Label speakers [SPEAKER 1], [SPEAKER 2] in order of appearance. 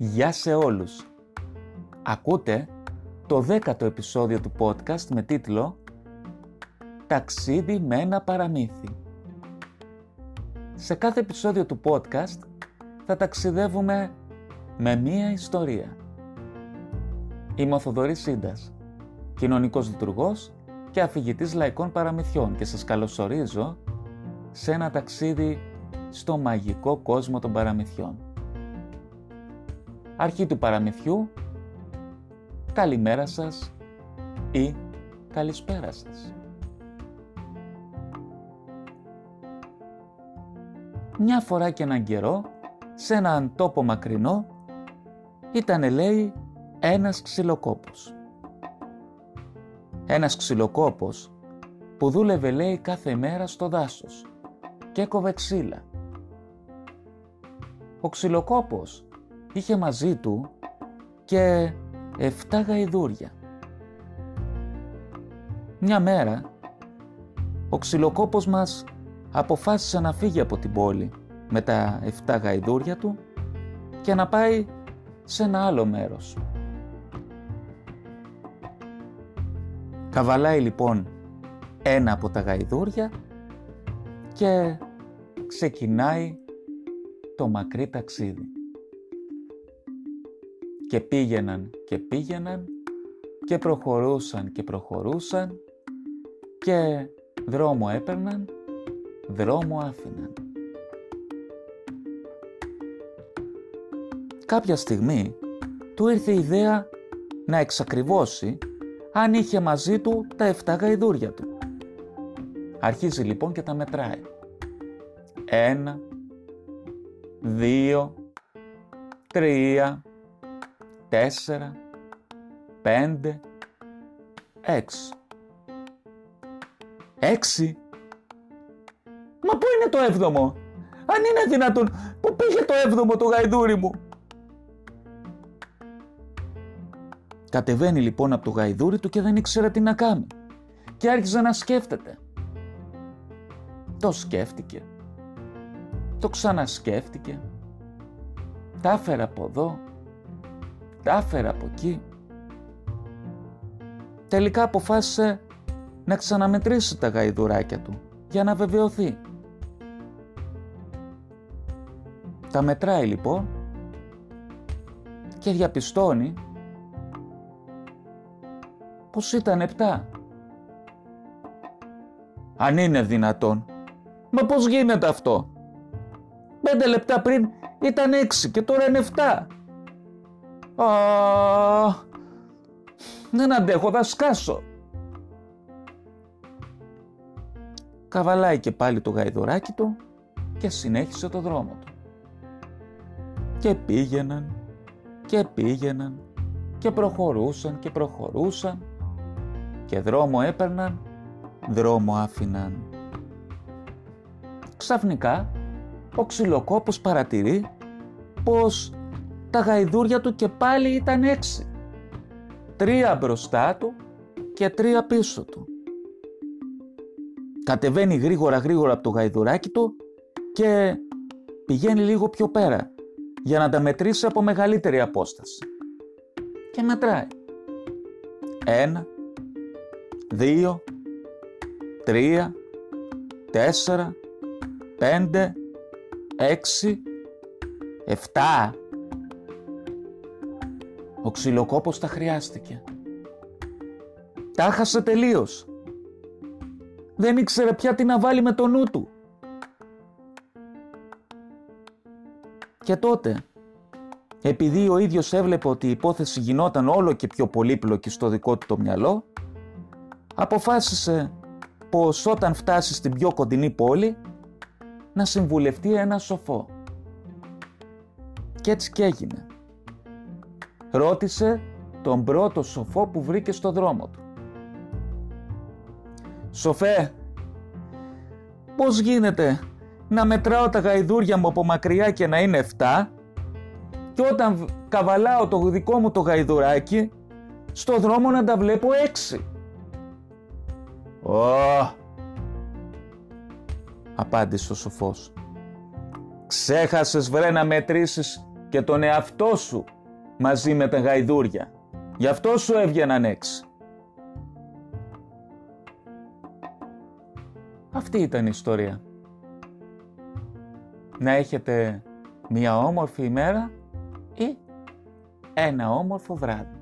[SPEAKER 1] Γεια σε όλους! Ακούτε το δέκατο επεισόδιο του podcast με τίτλο «Ταξίδι με ένα παραμύθι». Σε κάθε επεισόδιο του podcast θα ταξιδεύουμε με μία ιστορία. Είμαι ο Θοδωρής Σίντας, κοινωνικός λειτουργός και αφηγητής λαϊκών παραμυθιών και σας καλωσορίζω σε ένα ταξίδι στο μαγικό κόσμο των παραμυθιών. Αρχή του παραμυθιού, καλημέρα σας ή καλησπέρα σας. Μια φορά και έναν καιρό, σε έναν τόπο μακρινό, ήταν λέει ένας ξυλοκόπος. Ένας ξυλοκόπος που δούλευε λέει κάθε μέρα στο δάσος και έκοβε ξύλα. Ο ξυλοκόπος είχε μαζί του και 7 γαϊδούρια. Μια μέρα, ο ξυλοκόπος μας αποφάσισε να φύγει από την πόλη με τα 7 γαϊδούρια του και να πάει σε ένα άλλο μέρος. Καβαλάει λοιπόν ένα από τα γαϊδούρια και ξεκινάει το μακρύ ταξίδι. Και πήγαιναν και πήγαιναν και προχωρούσαν και προχωρούσαν και δρόμο έπαιρναν, δρόμο άφηναν. Κάποια στιγμή του ήρθε η ιδέα να εξακριβώσει αν είχε μαζί του τα 7 γαϊδούρια του. Αρχίζει λοιπόν και τα μετράει. Ένα, δύο, τρία, τέσσερα, πέντε, έξι. Έξι. Μα πού είναι το έβδομο; Αν είναι δυνατόν, πού πήγε το έβδομο το γαϊδούρι μου; Κατεβαίνει λοιπόν από το γαϊδούρι του και δεν ήξερε τι να κάνει. Και άρχισε να σκέφτεται. Το σκέφτηκε. Το ξανασκέφτηκε. Τα έφερα από εδώ. Τα έφερα από εκεί. Τελικά αποφάσισε να ξαναμετρήσει τα γαϊδουράκια του για να βεβαιωθεί. Τα μετράει λοιπόν και διαπιστώνει πως ήταν επτά. Αν είναι δυνατόν. Μα πώς γίνεται αυτό; Πέντε λεπτά πριν ήταν έξι και τώρα είναι εφτά. Α, δεν αντέχω, θα σκάσω. Καβαλάει και πάλι το γαϊδουράκι του και συνέχισε το δρόμο του. Και πήγαιναν και πήγαιναν και προχωρούσαν και προχωρούσαν και δρόμο έπαιρναν, δρόμο άφηναν. Ξαφνικά ο ξυλοκόπος παρατηρεί πως τα γαϊδούρια του και πάλι ήταν έξι. Τρία μπροστά του και τρία πίσω του. Κατεβαίνει γρήγορα γρήγορα από το γαϊδουράκι του και πηγαίνει λίγο πιο πέρα για να τα μετρήσει από μεγαλύτερη απόσταση. Και μετράει. Ένα, δύο, τρία, τέσσερα, πέντε, έξι, εφτά. Ο ξυλοκόπος τα χρειάστηκε. Τα χάσε τελείως. Δεν ήξερε πια τι να βάλει με το νου του. Και τότε, επειδή ο ίδιος έβλεπε ότι η υπόθεση γινόταν όλο και πιο πολύπλοκη στο δικό του το μυαλό, αποφάσισε πως όταν φτάσει στην πιο κοντινή πόλη να συμβουλευτεί ένα σοφό. Και έτσι και έγινε. Ρώτησε τον πρώτο σοφό που βρήκε στο δρόμο του. «Σοφέ, πώς γίνεται να μετράω τα γαϊδούρια μου από μακριά και να είναι 7 και όταν καβαλάω το δικό μου το γαϊδουράκι στο δρόμο να τα βλέπω 6. «Ω», απάντησε ο σοφός. «Ξέχασες βρε να μετρήσεις και τον εαυτό σου μαζί με τα γαϊδούρια. Γι' αυτό σου έβγαιναν έξι. Αυτή ήταν η ιστορία. Να έχετε μία όμορφη ημέρα ή ένα όμορφο βράδυ.